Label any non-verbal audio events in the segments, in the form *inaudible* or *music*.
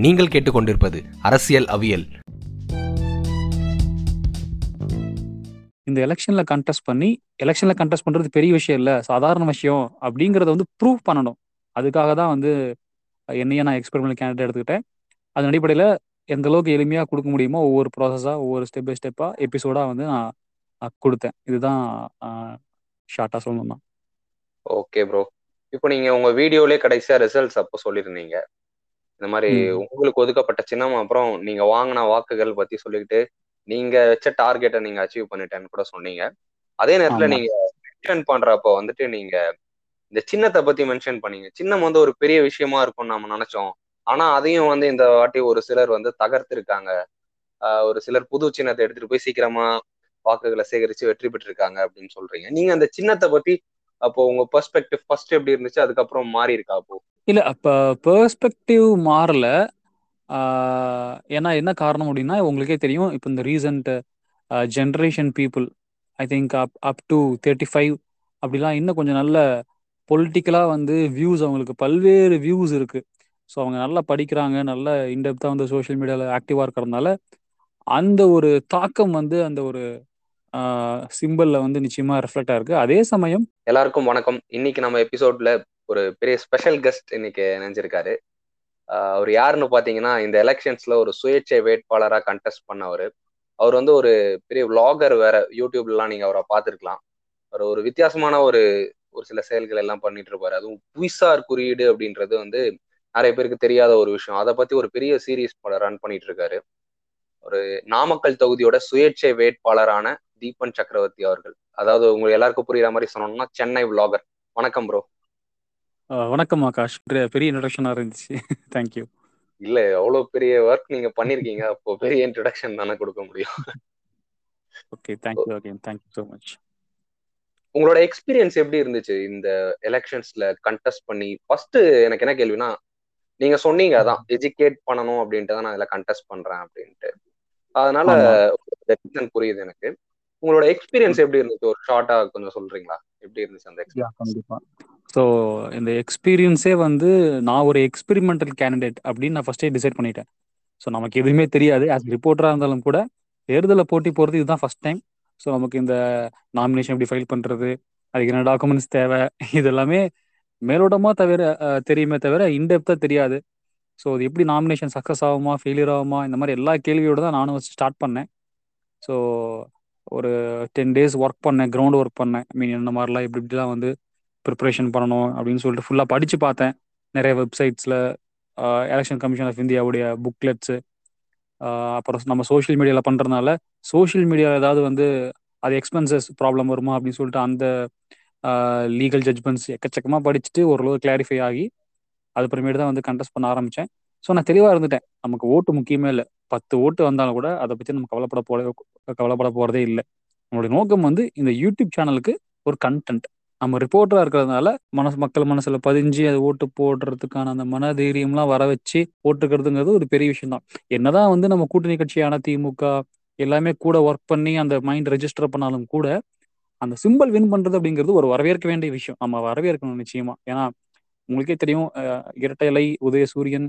நீங்கள் கேட்டுக்கொண்டிருப்பது அரசியல் அவியல். இந்த எலெக்ஷன்ல கண்டெஸ்ட் பண்ணி எலெக்ஷன்ல கண்டெஸ்ட் பண்றது பெரிய விஷயம் இல்ல சாதாரண விஷயம் அப்படிங்கறத வந்து ப்ரூவ் பண்ணணும். அதுக்காக தான் வந்து என்னையே நான் எக்ஸ்பெரிமெண்ட் கேண்டிடேட் எடுத்துக்கிட்டேன். அதன் அடிப்படையில் எந்த அளவுக்கு எளிமையாக கொடுக்க முடியுமோ ஒவ்வொரு ப்ராசஸாக ஒவ்வொரு ஸ்டெப் பை ஸ்டெப்பாக எபிசோடாக வந்து நான் கொடுத்தேன். இதுதான் ஷார்ட்டாக சொல்லணும்னா. ஓகே ப்ரோ இப்போ நீங்க உங்க வீடியோலயே கடைசியா ரிசல்ட்ஸ் அப்போ சொல்லியிருந்தீங்க. இந்த மாதிரி. உங்களுக்கு ஒதுக்கப்பட்ட சின்னம் அப்புறம் நீங்க வாங்கின வாக்குகள் பத்தி சொல்லிக்கிட்டு நீங்க வச்ச டார்கெட்டை நீங்க அச்சீவ் பண்ணிட்டேன்னு கூட சொன்னீங்க. அதே நேரத்துல. நீங்க மென்ஷன் பண்றப்போ வந்துட்டு நீங்க இந்த சின்னத்தை பத்தி மென்ஷன் பண்ணீங்க. சின்னம் வந்து ஒரு பெரிய விஷயமா இருக்கும்னு நம்ம நினைச்சோம். ஆனா அதையும் வந்து இந்த வாட்டி ஒரு சிலர் வந்து தகர்த்திருக்காங்க. ஒரு சிலர் புது சின்னத்தை எடுத்துட்டு போய் சீக்கிரமா வாக்குகளை சேகரிச்சு வெற்றி பெற்றிருக்காங்க அப்படின்னு சொல்றீங்க. நீங்க அந்த சின்னத்தை பத்தி அப்போ உங்க பெர்ஸ்பெக்டிவ் ஃபர்ஸ்ட் எப்படி இருந்துச்சு? அதுக்கப்புறம் மாறி இருக்கா அப்போ? இல்ல அப்ப பெர்ஸ்பெக்டிவ் மாறல. ஆஹ் ஏன்னா என்ன காரணம் அப்படின்னா உங்களுக்கே தெரியும் இப்போ இந்த recent generation people I think up up to thirty five அப்படிலாம் இன்னும் கொஞ்சம் நல்ல பொலிட்டிக்கலாக வந்து வியூஸ் அவங்களுக்கு பல்வேறு வியூஸ் இருக்கு. ஸோ அவங்க நல்லா படிக்கிறாங்க நல்ல இன்டெப்த்தாக வந்து சோஷியல் மீடியாவில் ஆக்டிவாக இருக்கிறதுனால அந்த ஒரு தாக்கம் வந்து அந்த ஒரு சிம்பிளில் வந்து நிச்சயமாக ரிஃப்ளெக்ட் ஆயிருக்கு. அதே சமயம் எல்லாருக்கும் வணக்கம். இன்னைக்கு நம்ம எபிசோட்ல ஒரு பெரிய ஸ்பெஷல் கெஸ்ட் இன்னைக்கு நினைஞ்சிருக்காரு அவர் யாருன்னு பாத்தீங்கன்னா இந்த எலெக்ஷன்ஸ்ல ஒரு சுயேட்சை வேட்பாளரா கண்டெஸ்ட் பண்ணவர். அவர் வந்து ஒரு பெரிய விலாகர் வேற யூடியூப்லாம் நீங்க அவரை பார்த்துருக்கலாம். அவர் ஒரு வித்தியாசமான ஒரு ஒரு சில செயல்கள் எல்லாம் பண்ணிட்டு இருப்பாரு அதுவும் புவிசார் குறியீடு அப்படின்றது வந்து நிறைய பேருக்கு தெரியாத ஒரு விஷயம். அதை பத்தி ஒரு பெரிய சீரீஸ் ரன் பண்ணிட்டு இருக்காரு ஒரு நாமக்கல் தொகுதியோட சுயேட்சை வேட்பாளரான தீபன் சக்கரவர்த்தி அவர்கள். அதாவது உங்களுக்கு எல்லாருக்கும் புரியுற மாதிரி சொன்னோம்னா சென்னை vlogger. வணக்கம் ப்ரோ வணக்கம் ஆகாஷ். பெரிய- இன்ட்ரடக்ஷனாக இருந்துச்சு. *laughs* தேங்க்யூ இல்ல எவ்வளவு பெரிய ஒர்க் நீங்க பண்ணிருக்கீங்க. அப்போ பெரிய இன்ட்ரடக்ஷன் தானே கொடுக்க முடியும். Okay thank you again thank you so much உங்களோட எக்ஸ்பீரியன்ஸ் எப்படி இருந்துச்சு? இந்த எலெக்ஷன்ஸ்ல கண்டெஸ்ட் பண்ணி ஃபர்ஸ்ட் எனக்கு என்ன கேள்வினா நீங்க சொன்னீங்க அதான் எஜுகேட் பண்ணணும் அப்படின்ட்டு தான் நான் இதுல கண்டெஸ்ட் பண்றேன் அப்படின்ட்டு. அதனால புரியுது எனக்கு. உங்களோட எக்ஸ்பீரியன்ஸ் எப்படி இருந்துச்சு? ஒரு ஷார்ட்டா கொஞ்சம் சொல்றீங்களா? எப்படி இருந்துச்சு அந்த எக்ஸ்பீரியன்ஸ் கண்டிப்பா. ஸோ இந்த எக்ஸ்பீரியன்ஸே வந்து நான் ஒரு எக்ஸ்பெரிமெண்டல் கேண்டிடேட் அப்படின்னு நான் ஃபர்ஸ்டே டிசைட் பண்ணிட்டேன். ஸோ நமக்கு எதுவுமே தெரியாது. ஆஸ் ரிப்போர்ட்டராக இருந்தாலும் கூட தேர்தலில் போட்டி போகிறது இதுதான் ஃபர்ஸ்ட் டைம் ஸோ நமக்கு இந்த நாமினேஷன் எப்படி ஃபைல் பண்ணுறது அதுக்கு என்ன டாக்குமெண்ட்ஸ் தேவை இது எல்லாமே மேலோட்டமாக தவிர தெரியுமே தவிர இன்டெப்த்தாக தெரியாது. ஸோ அது எப்படி நாமினேஷன் சக்ஸஸ் ஆகுமா ஃபெயிலியர் ஆகுமா இந்த மாதிரி எல்லா கேள்வியோட தான் நானும் ஸ்டார்ட் பண்ணேன். ஸோ ஒரு டென் டேஸ் ஒர்க் பண்ணேன் கிரவுண்ட் ஒர்க் பண்ணேன். மீன் என்ன மாதிரிலாம் இப்படி இப்படிலாம் வந்து ப்ரிப்பரேஷன் பண்ணணும் அப்படின்னு சொல்லிட்டு ஃபுல்லாக படித்து பார்த்தேன். நிறைய வெப்சைட்ஸில் எலெக்ஷன் கமிஷன் ஆஃப் இந்தியாவுடைய புக்லெட்ஸு அப்புறம் நம்ம சோஷியல் மீடியாவில் பண்ணுறதுனால சோஷியல் மீடியாவில் ஏதாவது வந்து அது எக்ஸ்பென்சஸ் ப்ராப்ளம் வருமா அப்படின்னு சொல்லிட்டு அந்த லீகல் ஜட்மெண்ட்ஸ் எக்கச்சக்கமாக படிச்சுட்டு ஓரளவு கிளாரிஃபை ஆகி அதுக்கப்புறமேட்டு தான் வந்து கண்டெஸ்ட் பண்ண ஆரம்பித்தேன் ஸோ நான் தெளிவாக இருந்துட்டேன். நமக்கு ஓட்டு முக்கியமே இல்லை. பத்து ஓட்டு வந்தாலும் கூட அதை பற்றி நம்ம கவலைப்பட போட கவலைப்பட போகிறதே இல்லை. நம்மளுடைய நோக்கம் வந்து இந்த யூடியூப் சேனலுக்கு ஒரு கண்டென்ட் நம்ம ரிப்போர்ட்டராக இருக்கிறதுனால மனசு மக்கள் மனசுல பதிஞ்சு அது ஓட்டு போடுறதுக்கான அந்த மன தைரியம்லாம் வர வச்சு ஓட்டுக்கிறதுங்கிறது ஒரு பெரிய விஷயம் தான் என்னதான் வந்து நம்ம கூட்டணி கட்சியான திமுக எல்லாமே கூட ஒர்க் பண்ணி அந்த மைண்ட் ரெஜிஸ்டர் பண்ணாலும் கூட அந்த சிம்பிள் வின் பண்ணுறது அப்படிங்கிறது ஒரு வரவேற்க வேண்டிய விஷயம். நம்ம வரவேற்கணும் நிச்சயமா. ஏன்னா உங்களுக்கே தெரியும் இரட்டை இலை உதய சூரியன்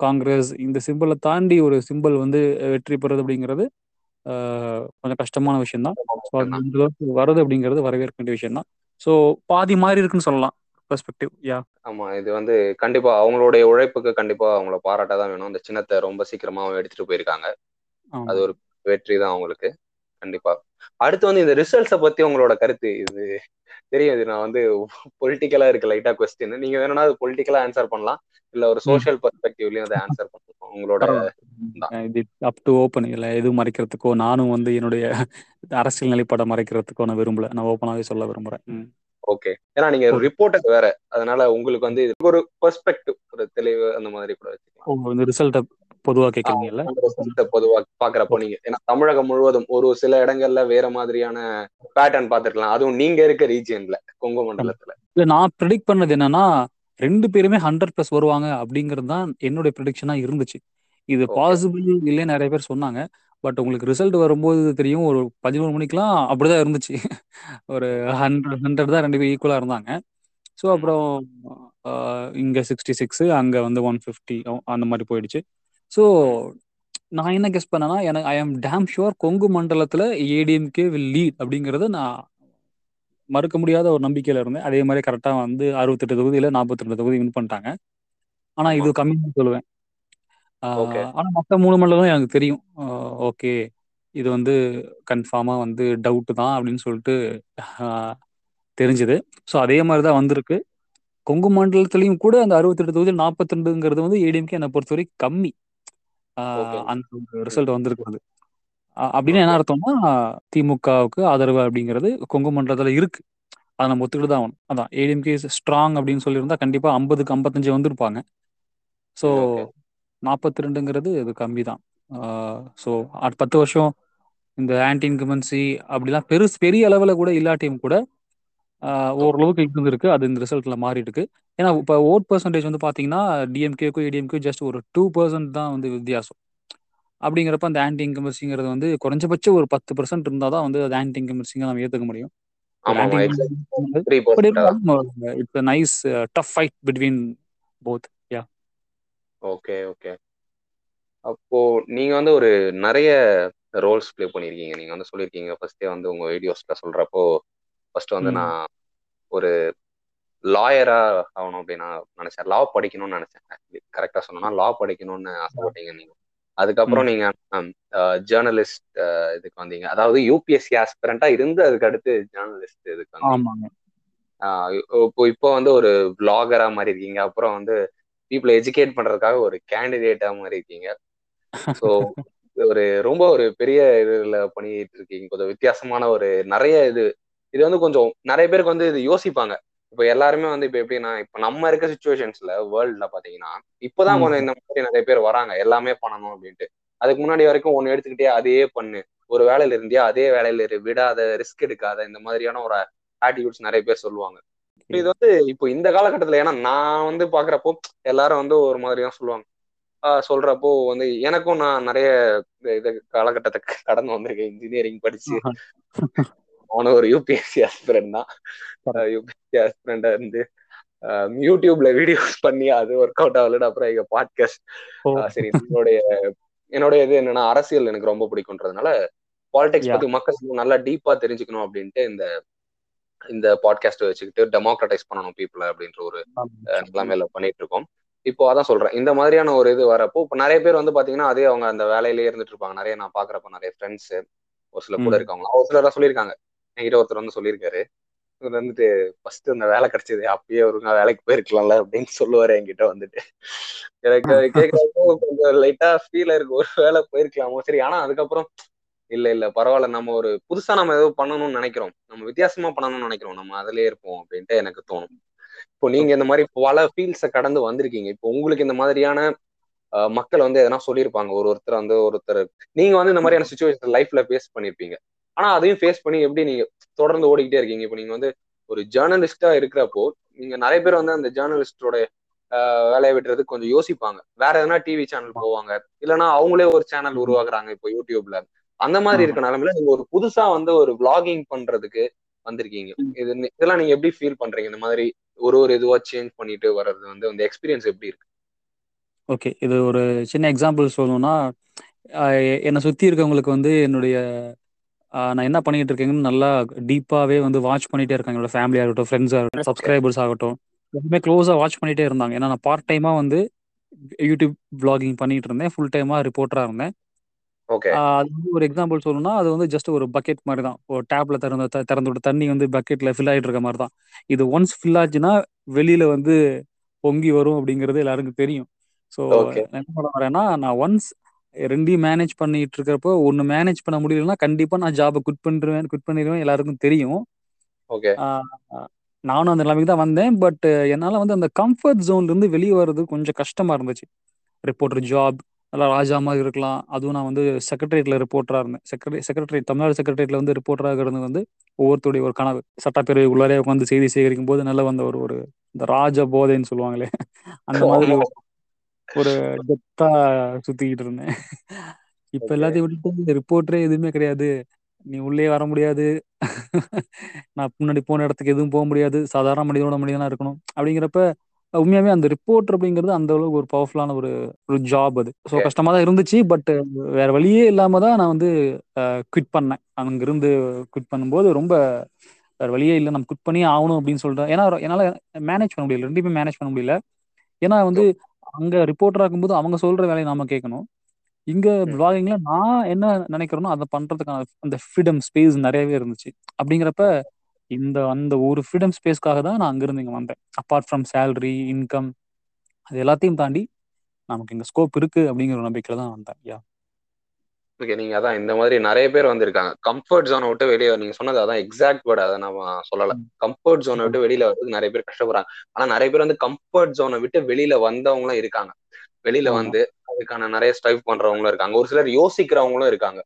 காங்கிரஸ் இந்த சிம்பிளை தாண்டி ஒரு சிம்பிள் வந்து வெற்றி பெறுறது அப்படிங்கிறது கொஞ்சம் கஷ்டமான விஷயம் தான் வருது அப்படிங்கிறது வரவேற்க வேண்டிய விஷயம் தான் ஸோ பாதி மாறி இருக்குன்னு சொல்லலாம் பெர்ஸ்பெக்டிவ் யா ஆமா இது வந்து கண்டிப்பா அவங்களுடைய உழைப்புக்கு கண்டிப்பா அவங்கள பாராட்ட தான் வேணும். அந்த சின்னத்தை ரொம்ப சீக்கிரமா எடுத்துட்டு போயிருக்காங்க. அது ஒரு வெற்றி தான் அவங்களுக்கு கண்டிப்பா. அடுத்து வந்து இந்த ரிசல்ட்ஸை பத்தி உங்களோட கருத்து இது? தெரியும் இது நான் வந்து பொலிட்டிக்கலா இருக்கு லைட்டா கொஸ்டின் நீங்க வேணும்னா அது பொலிட்டிக்கலா ஆன்சர் பண்ணலாம். இல்ல ஒரு சோஷியல் பெர்ஸ்பெக்டிவ்லயும் அதை ஆன்சர் பண்ணலாம். உங்களோட இது அப் டு ஓப்பன் இல்லை எதுவும் மறைக்கிறதுக்கோ நானும் வந்து என்னுடைய அரசியல் நிலைப்பாடை மறைக்கிறதுக்கோ நான் விரும்பல. நான் ஓப்பனாகவே சொல்ல விரும்புறேன். ஓகே ஏன்னா நீங்க ரிப்போர்ட்டர் வேற. அதனால உங்களுக்கு வந்து ஒரு பெர்ஸ்பெக்டிவ் ஒரு தெளிவு அந்த மாதிரி கூட வச்சுக்கலாம். ஓ, அந்த ரிசல்ட்டை பொதுவா பாக்குறப்போ நீங்க ஏன்னா தமிழகம் முழுவதும் ஒரு சில இடங்கள்ல வேற மாதிரியான பேட்டர்ன் பார்த்திருக்கலாம் அதுவும் நீங்க இருக்க ரீஜியன்ல கொங்கு மண்டலத்துல. இல்ல நான் ப்ரிடிக்ட் பண்ணது என்னன்னா ரெண்டு பேருமே ஹண்ட்ரட் ப்ளஸ் வருவாங்க அப்படிங்கிறது தான் என்னுடைய ப்ரிடிக்ஷனா இருந்துச்சு. இது. பாசிபிள் இல்லைன்னு நிறைய பேர் சொன்னாங்க. பட் உங்களுக்கு ரிசல்ட் வரும்போது தெரியும் ஒரு பதினோரு மணிக்கெல்லாம் அப்படிதான் இருந்துச்சு. ஒரு ஹண்ட்ரட் ஹண்ட்ரட் தான் ரெண்டு பேரும் ஈக்குவலா இருந்தாங்க. ஸோ அப்புறம் இங்க சிக்ஸ்டி சிக்ஸ் அங்க வந்து ஒன் ஃபிஃப்டி அந்த மாதிரி போயிடுச்சு. ஸோ நான் என்ன கெஸ் பண்ணேன்னா எனக்கு ஐ ஆம் டேம் ஷுவர் கொங்கு மண்டலத்துல ஏடிஎம்கே வில் லீட் அப்படிங்கறது நான் மறுக்க முடியாத ஒரு நம்பிக்கையில இருந்தேன். அதே மாதிரி கரெக்டா வந்து அறுபத்தெட்டு தொகுதியில நாற்பத்தி ரெண்டு தொகுதி வின் பண்ணிட்டாங்க. ஆனா ஆமா. இது கம்மி சொல்லுவேன். ஓகே ஆஹ் ஆனா மற்ற மூணு மண்டலம் எனக்கு தெரியும். ஓகே இது வந்து கன்ஃபார்மா வந்து டவுட் தான் அப்படின்னு சொல்லிட்டு தெரிஞ்சுது. ஸோ அதே மாதிரி தான் வந்திருக்கு. கொங்கு மண்டலத்திலையும் கூட அந்த அறுபத்தெட்டு தொகுதியில் நாற்பத்தி ரெண்டுங்கிறது வந்து ஏடிஎம்கே என்னை பொறுத்தவரைக்கும் கம்மி. அந்த ரிசல்ட் வந்திருக்கிறது அப்படின்னு என்ன அர்த்தம்னா திமுகவுக்கு ஆதரவு அப்படிங்கிறது கொங்கு மண்டலத்துல இருக்கு. அதை நம்ம ஒத்துக்கிட்டு தான் ஆகணும். அதான் ஏடிஎம்கே ஸ்ட்ராங் அப்படின்னு சொல்லியிருந்தா கண்டிப்பா ஐம்பதுக்கு ஐம்பத்தஞ்சு வந்திருப்பாங்க. ஸோ நாற்பத்தி ரெண்டுங்கிறது இது கம்மி தான். ஸோ பத்து வருஷம் இந்த ஆன்டி இன்கமன்சி அப்படிலாம் பெருசு பெரிய அளவில் கூட இல்லாட்டியும் கூட ஓரளவுக்கு இருந்திருக்கு. அது இந்த ரிசல்ட்ல மாறிட்டு இருக்கு ஏன்னா இப்போ ஓட் பர்சன்டேஜ் வந்து பார்த்தீங்கன்னா டிஎம்கேக்கும் ஏடிஎம்கே ஜஸ்ட் ஒரு டூ பர்சன்ட் தான் வந்து வித்தியாசம். அப்படிங்கிறப்ப அந்த ஆன்டி இன்கமர்சிங்கிறது வந்து குறைஞ்சபட்சம் ஒரு பத்து பர்சன்ட் இருந்தால் தான் வந்து அது ஆன்டி இன்கமர்சிங்க நம்ம ஏற்றுக்க முடியும். It's nice tough fight between both yeah okay okay அப்போ நீங்க வந்து ஒரு நிறைய ரோல்ஸ் ப்ளே பண்ணியிருக்கீங்க. நீங்க வந்து சொல்லியிருக்கீங்க. ஃபர்ஸ்டே வந்து உங்க வீடியோஸ்ல சொல்றப்போ ஃபர்ஸ்ட் வந்து நான் ஒரு லாயரா ஆகணும் அப்படின்னு நான் நினைச்சேன். லா படிக்கணும்னு நினைச்சேன் கரெக்டா சொன்னா லா படிக்கணும்னு ஆசைப்பட்டீங்க நீங்க. அதுக்கப்புறம் நீங்க ஜேர்னலிஸ்ட் இதுக்கு வந்தீங்க. அதாவது யூபிஎஸ்சி ஆஸ்பிரண்டா இருந்து அதுக்கு அடுத்து ஜேர்னலிஸ்ட் இதுக்கு வந்தீங்க. இப்போ வந்து ஒரு vlogger-ஆ மாதிரி இருக்கீங்க. அப்புறம் வந்து பீப்புளை எஜுகேட் பண்றதுக்காக ஒரு கேண்டிடேட்டா மாதிரி இருக்கீங்க. ஸோ ஒரு ரொம்ப ஒரு பெரிய இதுல பண்ணிட்டு இருக்கீங்க. கொஞ்சம் வித்தியாசமான ஒரு நிறைய இது இது வந்து கொஞ்சம் நிறைய பேருக்கு வந்து இது யோசிப்பாங்க. இப்போ எல்லாருமே வந்து இப்போ எப்படின்னா இப்போ நம்ம இருக்க சுச்சுவேஷன்ஸ்ல வேர்ல்ட்ல பாத்தீங்கன்னா இப்போதான் கொஞ்சம் இந்த மாதிரி நிறைய பேர் வராங்க. எல்லாமே பண்ணணும் அப்படின்ட்டு. அதுக்கு முன்னாடி வரைக்கும் ஒன்னு எடுத்துக்கிட்டே அதையே பண்ணு. ஒரு வேலையில இருந்தியா அதே வேலையில இரு. விடாத ரிஸ்க் எடுக்காத இந்த மாதிரியான ஒரு ஆட்டிடியூட்ஸ் நிறைய பேர் சொல்லுவாங்க. இது வந்து இப்போ இந்த காலகட்டத்துல ஏன்னா நான் வந்து பாக்குறப்போ எல்லாரும் வந்து ஒரு மாதிரி தான் சொல்லுவாங்க. ஆஹ் சொல்றப்போ வந்து எனக்கும் நான் நிறைய இது காலகட்டத்தை கடந்து வந்திருக்கேன் இன்ஜினியரிங் படிச்சு. அவனும் ஒரு யூபிஎஸ்சி ஆஸ்பிரண்ட் தான். யூபிஎஸ்சி ஆஸ்பிரண்டா இருந்து யூடியூப்ல வீடியோஸ் பண்ணி அது ஒர்க் அவுட் ஆகலன்னு அப்புறம் எங்க பாட்காஸ்ட் சரி என்னுடைய என்னுடைய இது என்னன்னா அரசியல் எனக்கு ரொம்ப பிடிக்கும்ன்றதுனால பாலிடிக்ஸ் பத்தி மக்கள் நல்லா டீப்பா தெரிஞ்சுக்கணும் அப்படின்ட்டு இந்த இந்த பாட்காஸ்ட் வச்சுக்கிட்டு டெமோக்ரட்டைஸ் பண்ணணும் பீப்புளை அப்படின்ற ஒரு நிலைமையில பண்ணிட்டு இருக்கோம். இப்போ அதான் சொல்றேன் இந்த மாதிரியான ஒரு இது வரப்போ இப்போ நிறைய பேர் வந்து பாத்தீங்கன்னா அதே அவங்க அந்த வேலையிலேயே இருந்துட்டு இருப்பாங்க. நிறைய நான் பாக்குறப்ப நிறைய ஃப்ரெண்ட்ஸ் ஒரு சில கூட இருக்கவங்க ஒரு சிலர் சொல்லியிருக்காங்க. என்கிட்ட ஒருத்தர் வந்து சொல்லியிருக்காரு. இவர் வந்துட்டு ஃபர்ஸ்ட் அந்த வேலை கிடைச்சது அப்பயே ஒருங்க வேலைக்கு போயிருக்கலாம்ல அப்படின்னு சொல்லுவாரு என்கிட்ட வந்துட்டு. எனக்கு கேட்கறப்போ கொஞ்சம் லைட்டா ஃபீல் இருக்கு. ஒரு வேலை போயிருக்கலாமோ? சரி ஆனா அதுக்கப்புறம் இல்ல இல்ல பரவாயில்ல. நம்ம ஒரு புதுசா நம்ம ஏதோ பண்ணணும்னு நினைக்கிறோம். நம்ம வித்தியாசமா பண்ணணும்னு நினைக்கிறோம். நம்ம அதுலயே இருப்போம் அப்படின்ட்டு எனக்கு தோணும். இப்போ நீங்க இந்த மாதிரி பல ஃபீல்ட்ஸை கடந்து வந்திருக்கீங்க. இப்போ உங்களுக்கு இந்த மாதிரியான மக்கள் வந்து எதனா சொல்லியிருப்பாங்க. ஒரு ஒருத்தர் வந்து ஒருத்தர் நீங்க வந்து இந்த மாதிரியான சுச்சுவேஷன் லைஃப்ல பேஸ் பண்ணிருப்பீங்க. ஆனா அதையும் ஃபேஸ் பண்ணி எப்படி நீங்க தொடர்ந்து ஓடிக்கிட்டே இருக்கீங்க? இப்போ நீங்க வந்து ஒரு ஜேர்னலிஸ்டா இருக்கிறப்போ நீங்க நிறைய பேர் வந்து அந்த ஜேர்னலிஸ்டோட வேலையை விட்டுறதுக்கு கொஞ்சம் யோசிப்பாங்க. வேற எதனா டிவி சேனல் போவாங்க. இல்லைன்னா அவங்களே ஒரு சேனல் உருவாக்குறாங்க இப்போ யூடியூப்ல அந்த மாதிரி இருக்க நிலைமையில நீங்க ஒரு புதுசா வந்து ஒரு vlogging பண்றதுக்கு வந்திருக்கீங்க. இது இதெல்லாம் நீங்க எப்படி ஃபீல் பண்றீங்க? இந்த மாதிரி ஒரு ஒரு இதுவா சேஞ்ச் பண்ணிட்டு வர்றது வந்து அந்த எக்ஸ்பீரியன்ஸ் எப்படி இருக்கு? ஓகே இது ஒரு சின்ன எக்ஸாம்பிள் சொல்லணும்னா என்னை சுற்றி இருக்கவங்களுக்கு வந்து என்னுடைய நான் என்ன பண்ணிட்டு இருக்கேங்கன்னு நல்லா டீப்பாகவே வந்து வாட்ச் பண்ணிட்டே இருக்காங்க என்னோட ஃபேமிலியாக இருக்கட்டும் ஃப்ரெண்ட்ஸாக இருக்கட்டும் சப்ஸ்கிரைபர்ஸ் ஆகட்டும். எல்லாமே க்ளோஸாக வாட்ச் பண்ணிட்டே இருந்தாங்க. ஏன்னா நான் பார்ட் டைமாக வந்து யூடியூப் vlogging பண்ணிட்டு இருந்தேன். ஃபுல் டைமாக ரிப்போர்ட்டராக இருந்தேன் அது வந்து ஒரு எக்ஸாம்பிள் சொல்லணும்னா அது வந்து ஜஸ்ட் ஒரு பக்கெட் மாதிரி தான் ஒரு டேப்ல திறந்து திறந்து விட்ட தண்ணி வந்து பக்கெட்ல ஃபில் ஆயிட்டு இருக்க மாதிரி தான் இது ஒன்ஸ் ஃபில் ஆச்சுன்னா வெளியில வந்து பொங்கி வரும் அப்படிங்கிறது எல்லாருக்கும் தெரியும். ஸோ என்ன பண்ண வரேன்னா நான் ஒன்ஸ் ரெண்டையும் மேனேஜ் பண்ணிட்டு இருக்கிறப்போ ஒன்று மேனேஜ் பண்ண முடியலன்னா கண்டிப்பாக நான் ஜாபை குட் பண்ணிடுவேன் குட் பண்ணிடுவேன் எல்லாருக்கும் தெரியும். ஓகே நானும் அந்த நிலைமைக்கு தான் வந்தேன். பட் என்னால் வந்து அந்த கம்ஃபர்ட் ஜோன்லேருந்து வெளியே வர்றது கொஞ்சம் கஷ்டமாக இருந்துச்சு. ரிப்போர்ட்டர் ஜாப் நல்லா ராஜா மாதிரி இருக்கலாம். அதுவும் நான் வந்து செக்ரட்டரியேட்ல ரிப்போர்ட்டராக இருந்தேன். செக்ரட்டரி செக்ரட்டரி தமிழ்நாடு செக்ரட்டரியேட்ல வந்து ரிப்போர்ட்டராக இருந்தது வந்து ஒவ்வொருத்தருடைய ஒரு கனவு. சட்டப்பேரவை உள்ளாரே உட்காந்து செய்தி சேகரிக்கும் போது நல்ல வந்த ஒரு ஒரு இந்த ராஜ போதைன்னு சொல்லுவாங்களே அந்த மாதிரி ஒரு கெத்தா சுத்திக்கிட்டு இருந்தேன். இப்ப எல்லாத்தையும் விட்டுட்டு ரிப்போர்ட்டரே எதுவுமே கிடையாது. நீ உள்ளே வர முடியாது. நான் முன்னாடி போன இடத்துக்கு எதுவும் போக முடியாது. சாதாரண மனிதனோட மனிதனா இருக்கணும். அப்படிங்கிறப்ப உண்மையாவே அந்த ரிப்போர்ட்டர் அப்படிங்கிறது அந்த அளவுக்கு ஒரு பவர்ஃபுல்லான ஒரு ஒரு ஜாப் அது. ஸோ கஷ்டமா தான் இருந்துச்சு. பட் வேற வழியே இல்லாம தான் நான் வந்து குவிட் பண்ணேன். அங்கிருந்து குவிட் பண்ணும்போது ரொம்ப வேற வழியே இல்லை. நம்ம குவிட் பண்ணி ஆகணும் அப்படின்னு சொல்லிட்டு ஏன்னா என்னால் மேனேஜ் பண்ண முடியல. ரெண்டுமே மேனேஜ் பண்ண முடியல. ஏன்னா வந்து அங்க ரிப்போர்ட்டர் ஆகும்போது அவங்க சொல்ற வேலையை நாம கேட்கணும். இங்க பிளாகிங்ல நான் என்ன நினைக்கிறேனோ அதை பண்றதுக்கான அந்த ஃப்ரீடம் ஸ்பேஸ் நிறையவே இருந்துச்சு. அப்படிங்கிறப்ப இந்த அந்த ஒரு ஃப்ரீடம் ஸ்பேஸ்க்காக தான் நான் அங்கிருந்து இங்க வந்தேன். அப்பார்ட் ஃப்ரம் சேலரி இன்கம் அது எல்லாத்தையும் தாண்டி நமக்கு இங்க ஸ்கோப் இருக்கு அப்படிங்கிற ஒரு நம்பிக்கையில தான் வந்தேன். யா ஓகே நீங்க அதான் இந்த மாதிரி நிறைய பேர் வந்திருக்காங்க. கம்ஃபர்ட் ஜோனை விட்டு வெளியே நீங்க சொன்னது அதான் எக்ஸாக்ட் வேர்டு அதை நம்ம சொல்லல. கம்ஃபர்ட் ஜோனை விட்டு வெளியில வரதுக்கு நிறைய பேர் கஷ்டப்படுறாங்க. ஆனா நிறைய பேர் வந்து கம்ஃபர்ட் ஜோனை விட்டு வெளியில வந்தவங்களும் இருக்காங்க. வெளியில வந்து அதுக்கான நிறைய ஸ்ட்ரைவ் பண்றவங்களும் இருக்காங்க. ஒரு சிலர் யோசிக்கிறவங்களும் இருக்காங்க.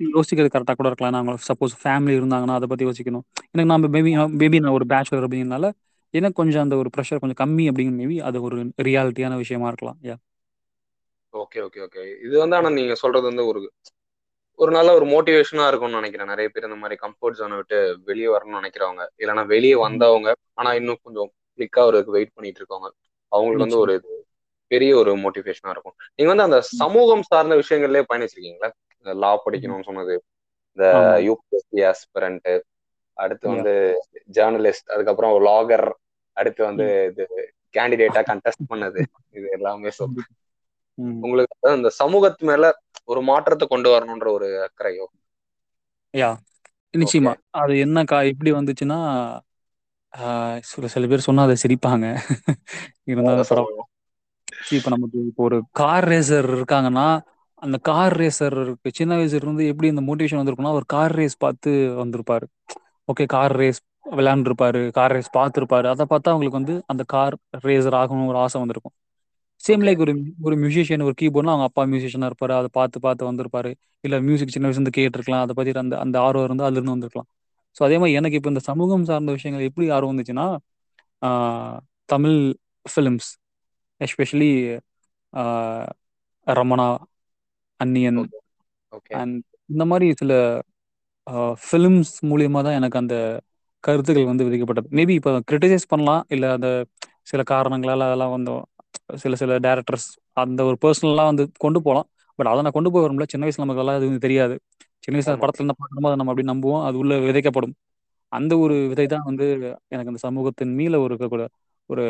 யோசிக்கிறது கரெக்டாக கூட இருக்கலாம். நான் சப்போஸ் ஃபேமிலி இருந்தாங்கன்னா அதை பத்தி யோசிக்கணும். எனக்கு நான் மேபி மேபி நான் ஒரு பேச்சுலர் அப்படிங்கிறனால எனக்கு கொஞ்சம் அந்த ஒரு ப்ரெஷர் கொஞ்சம் கம்மி அப்படிங்கிற மேபி அது ஒரு ரியாலிட்டியான விஷயமா இருக்கலாம். யா ஓகே ஓகே ஓகே இது வந்து ஆனா நீங்க சொல்றது வந்து ஒரு ஒரு நல்ல ஒரு மோட்டிவேஷனா இருக்கும்னு நினைக்கிறேன். நிறைய பேர் இந்த மாதிரி கம்ஃபர்ட் ஜோனை விட்டு வெளியே வரணும்னு நினைக்கிறவங்க. இல்லைன்னா வெளியே வந்தவங்க ஆனா இன்னும் கொஞ்சம் கிளிக்கா ஒரு வெயிட் பண்ணிட்டு இருக்கவங்க அவங்களுக்கு வந்து ஒரு பெரிய ஒரு மோட்டிவேஷனா இருக்கும். நீங்க வந்து அந்த சமூகம் சார்ந்த விஷயங்கள்லயே பயணிச்சிருக்கீங்களா? இந்த லா படிக்கணும்னு சொன்னது இந்த யூபிஎஸ்சி ஆஸ்பிரண்ட் அடுத்து வந்து ஜேர்னலிஸ்ட் அதுக்கப்புறம் லாகர் அடுத்து வந்து இது கேண்டிடேட்டா கண்டெஸ்ட் பண்ணது இது எல்லாமே சொல்லு உங்களுக்கு இந்த சமூகத்து மேல ஒரு மாற்றத்தை கொண்டு வரணும்ன்ற ஒரு அக்கறையோ? யா நிச்சயமா. அது என்ன கா எப்படி வந்துச்சுன்னா சில சில பேர் சொன்னா அதை சிரிப்பாங்க. இருந்தாலும் இப்ப நமக்கு இப்போ ஒரு கார் ரேசர் இருக்காங்கன்னா அந்த கார் ரேசருக்கு சின்ன வயசுல இருந்து எப்படி இந்த மோட்டிவேஷன் வந்திருக்குன்னா ஒரு கார் ரேஸ் பார்த்து வந்திருப்பாரு. ஓகே கார் ரேஸ் விளையாண்டுருப்பாரு கார் ரேஸ் பார்த்துருப்பாரு. அதை பார்த்தா அவங்களுக்கு வந்து அந்த கார் ரேசர் ஆகணும் ஒரு ஆசை வந்திருக்கும். சேம் லைக் ஒரு ஒரு மியூசிஷியன் ஒரு கீபோர்ட்னா அவங்க அப்பா மியூசிஷியனா இருப்பாரு. அதை பார்த்து பார்த்து வந்திருப்பாரு. இல்ல மியூசிக் சின்ன வயசுல இருந்து கேட்டிருக்கலாம். அதை பத்தி அந்த அந்த ஆர்வம் இருந்து அதுல இருந்து வந்திருக்கலாம். ஸோ அதே மாதிரி எனக்கு இப்போ இந்த சமூகம் சார்ந்த விஷயங்கள் எப்படி ஆர்வம் வந்துச்சுன்னா Tamil films especially Ramana Anniyan and இந்த மாதிரி சில ஃபிலிம்ஸ் மூலியமா தான் எனக்கு அந்த கருத்துக்கள் வந்து விதிக்கப்பட்டது. மேபி இப்போ கிரிட்டிசைஸ் பண்ணலாம். இல்லை அந்த சில காரணங்களால் அதெல்லாம் வந்து சில சில டேரக்டர்ஸ் அந்த ஒரு பர்சனலாக வந்து கொண்டு போகலாம் பட் அதை நான் கொண்டு போய் வரும்ல சின்ன வயசுல நமக்கு எல்லாம் அது தெரியாது. சின்ன வயசுல படத்துல இருந்து பார்க்கணுமோ அதை நம்ம அப்படி நம்புவோம். அது உள்ள விதைக்கப்படும். அந்த ஒரு விதை தான் வந்து எனக்கு அந்த சமூகத்தின் மீள ஒரு ஒரு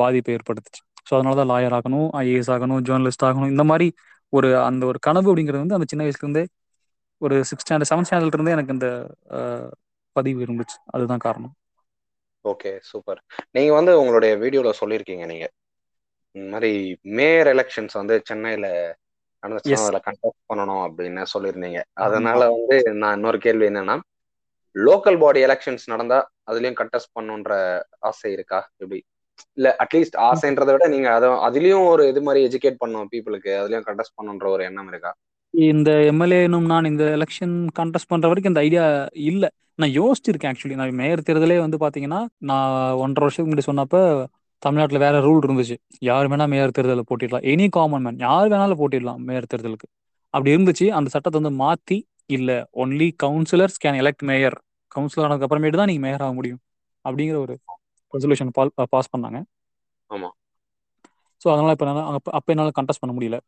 பாதிப்பை ஏற்படுத்துச்சு. ஸோ அதனால தான் லாயர் ஆகணும் ஐஏஎஸ் ஆகணும் ஜேர்னலிஸ்ட் ஆகணும். இந்த மாதிரி ஒரு அந்த ஒரு கனவு அப்படிங்கிறது வந்து அந்த சின்ன வயசுல இருந்தே ஒரு சிக்ஸ் ஸ்டாண்டர்ட் செவன்த் ஸ்டாண்டர்ட்ல இருந்தே எனக்கு இந்த பதிவு இருந்துச்சு. அதுதான் காரணம். ஓகே சூப்பர் நீங்க வந்து உங்களுடைய வீடியோல சொல்லியிருக்கீங்க நீங்க இந்த மாதிரி மேயர் எலெக்ஷன்ஸ் வந்து சென்னையில நடந்துச்சுன்னா அதில் கண்டக்ட் பண்ணணும் அப்படின்னு சொல்லியிருந்தீங்க. அதனால வந்து நான் இன்னொரு கேள்வி என்னன்னா லோக்கல் பாடி எலெக்ஷன்ஸ் நடந்தா அதுலயும் கண்டெஸ்ட் பண்ணுன்ற ஆசை இருக்கா? எப்படி? இல்ல அட்லீஸ்ட் ஆசைன்றதை விட நீங்க அதை அதுலயும் ஒரு இது மாதிரி எஜுகேட் பண்ணும் பீப்புளுக்கு அதுலயும் கண்டெஸ்ட் பண்ணுன்ற ஒரு எண்ணம் இருக்கா? இந்த எம்எல்ஏனும் நான் இந்த எலெக்ஷன் கண்டெஸ்ட் பண்ற வரைக்கும் இந்த ஐடியா இல்ல. நான் யோசிச்சிருக்கேன் ஆக்சுவலி நான் மேயர் தேர்தலே வந்து பாத்தீங்கன்னா நான் ஒன்றரை வருஷத்துக்கு முன்னாடி சொன்னப்ப தமிழ்நாட்டில் வேற ரூல் இருந்துச்சு. யார் வேணா மேயர் தேர்தலில் போட்டிடலாம். எனி காமன் மேன் யார் வேணாலும் போட்டிடலாம் மேயர் தேர்தலுக்கு. அப்படி இருந்துச்சு. அந்த சட்டத்தை வந்து மாத்தி இல்ல only councillors can elect mayor councillor ஆனதுக்கு அப்புறமேட்டு தான் நீங்க மேயர் ஆக முடியும். அப்படிங்கிற ஒரு ரெசல்யூஷன் பாஸ் பண்ணாங்க. ஆமா. ஸோ அதனால இப்போ என்னால் அப்போ என்னால் கண்டெஸ்ட் பண்ண முடியல.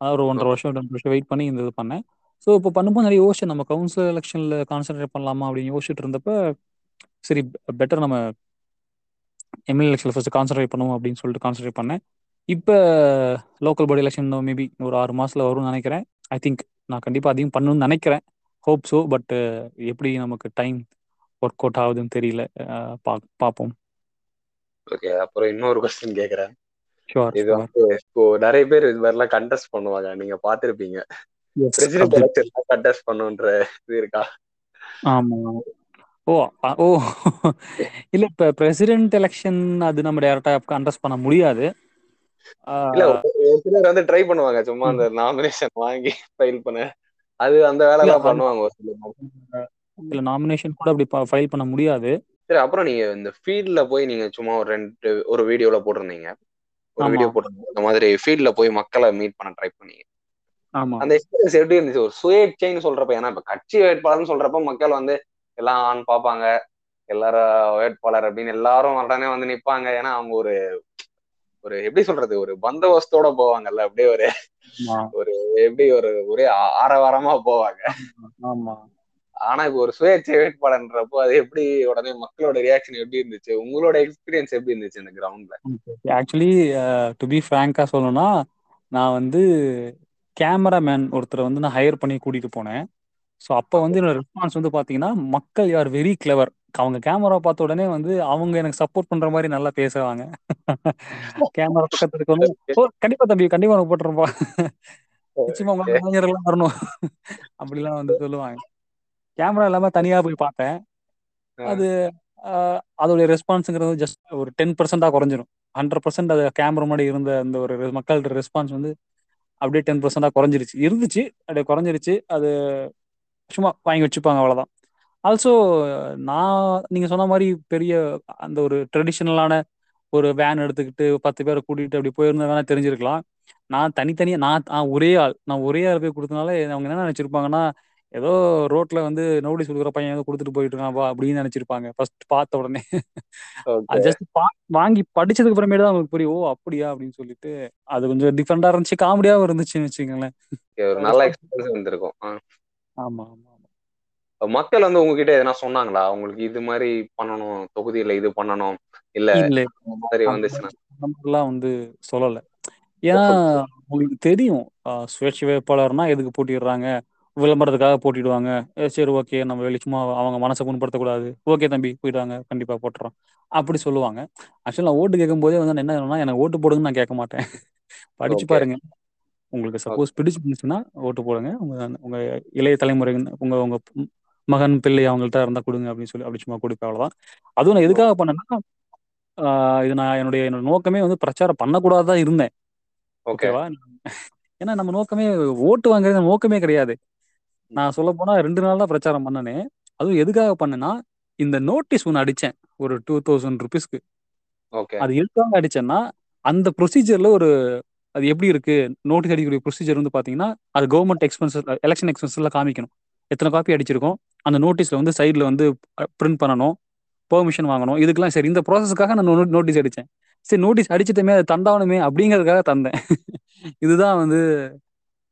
அதாவது ஒரு ஒன்றரை வருஷம் ரெண்டு வருஷம் வெயிட் பண்ணி இந்த இது பண்ணேன். ஸோ இப்போ பண்ணும்போது நிறைய யோசிச்சு நம்ம கவுன்சிலர் எலெக்ஷனில் கான்சென்ட்ரேட் பண்ணலாமா அப்படின்னு யோசிச்சுட்டு இருந்தப்ப சரி பெட்டர் நம்ம எம்எல்ஏ எலெக்ஷன் ஃபர்ஸ்ட் கான்சன்ட்ரேட் பண்ணுவோம் அப்படின்னு சொல்லிட்டு கான்சன்ட்ரேட் பண்ணேன். இப்போ லோக்கல் பாடி எலெக்ஷன் மேபி ஒரு ஆறு மாசத்துல வரும்னு நினைக்கிறேன். ஐ திங்க் நான் கண்டிப்பாக அதையும் பண்ணணும்னு நினைக்கிறேன். ஹோப் ஸோ பட் எப்படி நமக்கு டைம் ஒர்க் அவுட் ஆகுதுன்னு தெரியல. பா பார்ப்போம். ஓகே அப்புறம் இன்னொரு கொஸ்டின் கேக்குறேன். ஷுவர் இது வந்து இப்போ நிறைய பேர் இது மாதிரிலாம் கண்டெஸ்ட் பண்ணுவாங்க. நீங்க பாத்திருப்பீங்க கண்டெஸ்ட் பண்ணுன்ற இது இருக்கா? ஆமா. ஓ ஓ. *laughs* இல்ல இப்ப பிரசிடென்ட் எலெக்ஷன் அது நம்ம டைரக்டா கண்டெஸ்ட் பண்ண முடியாது. இல்ல ஒரு சிலர் வந்து ட்ரை பண்ணுவாங்க. சும்மா அந்த நாமினேஷன் வாங்கி ஃபைல் பண்ண. அது அந்த வேலை எல்லாம் பண்ணுவாங்க ஒரு சிலர். இல்ல நாமினேஷன் கூட அப்படி ஃபைல் பண்ண முடியாது. சரி அப்புறம் நீங்க இந்த ஃபீல்ட்ல போய் நீங்க சும்மா ஒரு ரெண்டு ஒரு வீடியோல போட்டிருந்தீங்க. ஒரு வீடியோ போட்டிருந்தீங்க. இந்த மாதிரி ஃபீல்ட்ல போய் மக்களை மீட் பண்ண ட்ரை பண்ணீங்க. ஆமா. அந்த எக்ஸ்பீரியன்ஸ் எப்படி இருந்துச்சு? ஒரு சுயேட்சைன்னு சொல்றப்ப ஏன்னா இப்ப கட்சி வேட்பாளர்னு சொல்றப்ப மக்கள் வந்து எல்லாம் ஆன் பார்ப்பாங்க. எல்லாரும் வேட்பாளர் அப்படின்னு எல்லாரும் உடனே வந்து நிப்பாங்க. ஏன்னா அவங்க ஒரு ஒரு எப்படி சொல்றது? ஒரு பந்தோபஸ்தோட போவாங்கல்ல. அப்படியே ஒரு ஒரு எப்படி ஒரு ஒரே ஆரவாரமா போவாங்க. ஆமா. ஆனா இப்போ ஒரு சுயேட்சை வேட்பாளர்ன்றப்போ அது எப்படி உடனே மக்களோட ரியாக்ஷன் எப்படி இருந்துச்சு? உங்களோட எக்ஸ்பீரியன்ஸ் எப்படி இருந்துச்சு இந்த கிரவுண்ட்ல ஆக்சுவலி டு பி ஃப்ராங்கா சொல்லணும்னா நான் வந்து கேமராமேன் ஒருத்தரை வந்து நான் ஹையர் பண்ணி கூட்டிட்டு போனேன். ஸோ அப்போ வந்து என்னோட ரெஸ்பான்ஸ் வந்து பார்த்தீங்கன்னா மக்கள் யார் வெரி கிளவர் அவங்க கேமரா பார்த்த உடனே வந்து அவங்க எனக்கு சப்போர்ட் பண்ற மாதிரி நல்லா பேசுவாங்க. *laughs* கேமரா பக்கத்துல இருக்கணும் கண்டிப்பா தம்பி கண்டிப்பா உனக்கு போட்டுருப்பா *laughs* நிச்சயமா உங்க மேனேஜர் எல்லாம் வரணும். *laughs* அப்படிலாம் வந்து சொல்லுவாங்க. கேமரா இல்லாம தனியா போய் பார்த்தேன். அது அதோடைய ரெஸ்பான்ஸுங்கிறது ஜஸ்ட் ஒரு டென் பர்சன்டா குறைஞ்சிரும். ஹண்ட்ரட் பர்சன்ட் அது கேமரா முன்னாடி இருந்த அந்த ஒரு மக்கள்கிட்ட ரெஸ்பான்ஸ் வந்து அப்படியே டென் பர்சன்டா குறைஞ்சிருச்சு. இருந்துச்சு. அப்படியே குறைஞ்சிருச்சு. அது சும்மா வாங்கி வச்சுப்பாங்க அவ்வளவுதான். ஆல்சோ நான் நீங்க சொன்ன மாதிரி பெரிய அந்த ஒரு ட்ரெடிஷ்னலான ஒரு வேன் எடுத்துக்கிட்டு பத்து பேரை கூட்டிகிட்டு அப்படி போயிருந்தா வேணா தெரிஞ்சிருக்கலாம். நான் தனித்தனியா நான் நான் ஒரே ஆள் நான் ஒரே ஆள் போய் கொடுத்தனால அவங்க என்ன நினைச்சிருப்பாங்கன்னா ஏதோ ரோட்ல வந்து நோட்டீஸ் கொடுக்குற பையன் ஏதோ கொடுத்துட்டு போயிட்டு இருக்கான்ப்பா அப்படின்னு நினைச்சிருப்பாங்க. ஃபர்ஸ்ட் பார்த்த உடனே. அது ஜஸ்ட் வாங்கி படிச்சதுக்கு அப்புறமேட்டு தான் அவங்களுக்கு புரியும். ஓ அப்படியா? அப்படின்னு சொல்லிட்டு அது கொஞ்சம் டிஃப்ரெண்டா இருந்துச்சு. காமெடியாவும் இருந்துச்சுன்னு வச்சுக்கோங்களேன். ஒரு நல்ல எக்ஸ்பீரியன்ஸ் இருந்திருக்கும். ஆமா ஆமா ஆமா. மக்கள் வந்து உங்ககிட்ட எதனா சொன்னாங்களா? உங்களுக்கு இது மாதிரி பண்ணணும் தொகுதியில இது பண்ணணும் இல்ல இல்ல. மாதிரி வந்துச்சுன்னா? வந்து சொல்லல. ஏன்னா உங்களுக்கு தெரியும் ஆஹ் சுயேட்சை வேட்பாளர்னா எதுக்கு போட்டிடுறாங்க? விளம்பரத்துக்காக போட்டிடுவாங்க. ஏ, சரி ஓகே நம்ம வெளி சும்மா அவங்க மனசை புண்படுத்தக்கூடாது ஓகே தம்பி போயிடுவாங்க கண்டிப்பா போட்டுறோம். அப்படி சொல்லுவாங்க. ஆக்சுவலி நான் ஓட்டு கேட்கும் போதே வந்து நான் என்ன சொல்லணும்னா எனக்கு ஓட்டு போடுங்கன்னு நான் கேட்க மாட்டேன். படிச்சு. பாருங்க. உங்களுக்கு சப்போஸ் பிடிச்சிருந்துச்சுன்னா ஓட்டு போடுங்க. உங்க உங்க இளைய தலைமுறை உங்க உங்க மகன் பிள்ளை அவங்கள்ட்ட இருந்தா கொடுங்க அப்படின்னு சொல்லி அப்படி சும்மா கொடுப்பேன் அவ்வளவுதான். அதுவும் நான் எதுக்காக பண்ணேன்னா இது நான் என்னுடைய என்னோட நோக்கமே வந்து பிரச்சாரம் பண்ணக்கூடாதான் இருந்தேன். ஓகே. ஓகேவா? ஏன்னா நம்ம நோக்கமே ஓட்டு வாங்குறது நோக்கமே கிடையாது. நான் சொல்ல போனா ரெண்டு நாள் தான் பிரச்சாரம் பண்ணனே. அதுவும் எதுக்காக பண்ணேன்னா இந்த நோட்டீஸ் ஒன்று அடிச்சேன். ஒரு டூ தௌசண்ட் ருபீஸ்க்கு அது எதுக்காக அடிச்சேன்னா அந்த ப்ரொசீஜர்ல ஒரு அது எப்படி இருக்கு? நோட்டீஸ் அடிக்கக்கூடிய ப்ரொசீஜர் வந்து பாத்தீங்கன்னா அது கவர்மெண்ட் எக்ஸ்பென்சஸ் எலெக்ஷன் எக்ஸ்பென்சஸ்ல காமிக்கணும். எத்தனை காப்பி அடிச்சிருக்கோம்? அந்த நோட்டீஸ்ல வந்து சைட்ல வந்து பிரிண்ட் பண்ணணும். பெர்மிஷன் வாங்கணும். இதுக்கெல்லாம் சரி. இந்த ப்ராசஸ்க்காக நான் நோட்டீஸ் அடித்தேன் சரி நோட்டீஸ் அடிச்சிட்டுமே அது தந்தாவணுமே அப்படிங்கிறதுக்காக தந்தேன். *laughs* இதுதான் வந்து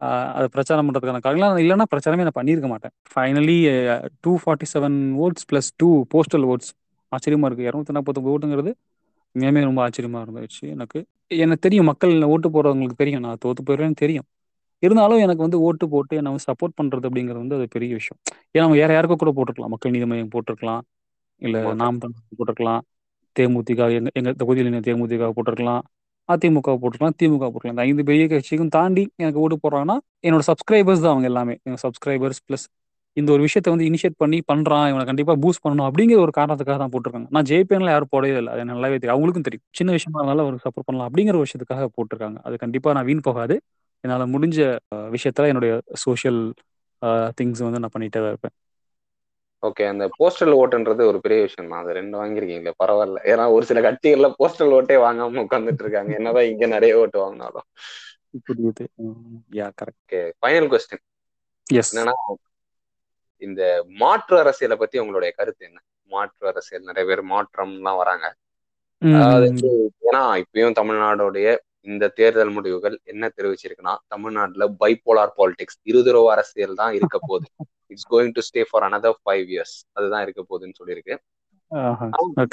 அதை அது பிரச்சாரம் பண்ணுறதுக்கான காரணம். இல்லைன்னா பிரச்சாரமே நான் பண்ணியிருக்க மாட்டேன். Finally two forty seven votes plus two postal votes ஆச்சரியமாக இருக்குது இரநூத்தி நாற்பத்தொம்பது ஓட்டுங்கிறது உண்மையுமே ரொம்ப ஆச்சரியமா இருந்துச்சு. எனக்கு எனக்கு தெரியும் மக்கள் ஓட்டு போடுறவங்களுக்கு தெரியும். நான் தோத்து போயிடுவேன்னு தெரியும். இருந்தாலும் எனக்கு வந்து ஓட்டு போட்டு என்னை வந்து சப்போர்ட் பண்றது அப்படிங்கிறது வந்து அது பெரிய விஷயம். ஏன்னா அவங்க வேற யாருக்கும் கூட போட்டிருக்கலாம். மக்கள் நீதி மையம் போட்டிருக்கலாம். இல்ல. நாம் போட்டிருக்கலாம். தேமுதிக எங்க எங்க தொகுதியில் என்ன தேமுதிக போட்டிருக்கலாம். அதிமுக போட்டிருக்கலாம். திமுக போட்டிருக்கலாம். இந்த ஐந்து பெரிய கட்சிக்கும் தாண்டி எனக்கு ஓட்டு போடுறாங்கன்னா என்னோட சப்ஸ்கிரைபர்ஸ் தான் அவங்க எல்லாமே. எங்க சப்ஸ்கிரைபர்ஸ் பிளஸ் இந்த ஒரு விஷயத்தை வந்து இனிஷியேட் பண்ணி பண்றான் இவனை கண்டிப்பா பூஸ்ட் பண்ணணும் அப்படிங்கிற ஒரு காரணத்துக்காக தான் போட்டிருக்காங்க. நான் ஜெயிப்பேன்ல யாரும் போடவே இல்லை. அது நல்லாவே தெரியும். அவங்களுக்கும் தெரியும். சின்ன விஷயமா இருந்தாலும் அவருக்கு சப்போர்ட் பண்ணலாம் அப்படிங்கிற விஷயத்துக்காக போட்டிருக்காங்க. அது கண்டிப்பா நான் வீண் போகாது. என்னால முடிஞ்ச விஷயத்துல என்னுடைய சோஷியல் திங்ஸ் வந்து நான் பண்ணிட்டே தான் இருப்பேன். ஓகே அந்த போஸ்டல் ஓட்டுன்றது ஒரு பெரிய விஷயம் தான். அது ரெண்டு வாங்கிருக்கீங்களே பரவாயில்ல. ஏன்னா ஒரு சில கட்சிகள்ல போஸ்டல் ஓட்டே வாங்காம உட்காந்துட்டு இருக்காங்க. என்னதான் இங்க நிறைய ஓட்டு வாங்கினாலும். புரியுது. Yeah correct final question is என்னன்னா இந்த மாற்று அரசியலை பத்தி உங்களுடைய கருத்து என்ன? மாற்று அரசியல் நிறைய பேர் மாற்றம்லாம் வராங்க. அதாவது ஏன்னா இப்பயும் தமிழ்நாடுடைய இந்த தேர்தல் முடிவுகள் என்ன தெரிவிச்சிருக்குன்னா தமிழ்நாட்டுல பைபோலார் பாலிடிக்ஸ் இருதுறவு அரசியல் தான் இருக்க போகுது. It's going to stay for another five years அதுதான் இருக்க போகுதுன்னு சொல்லியிருக்கு.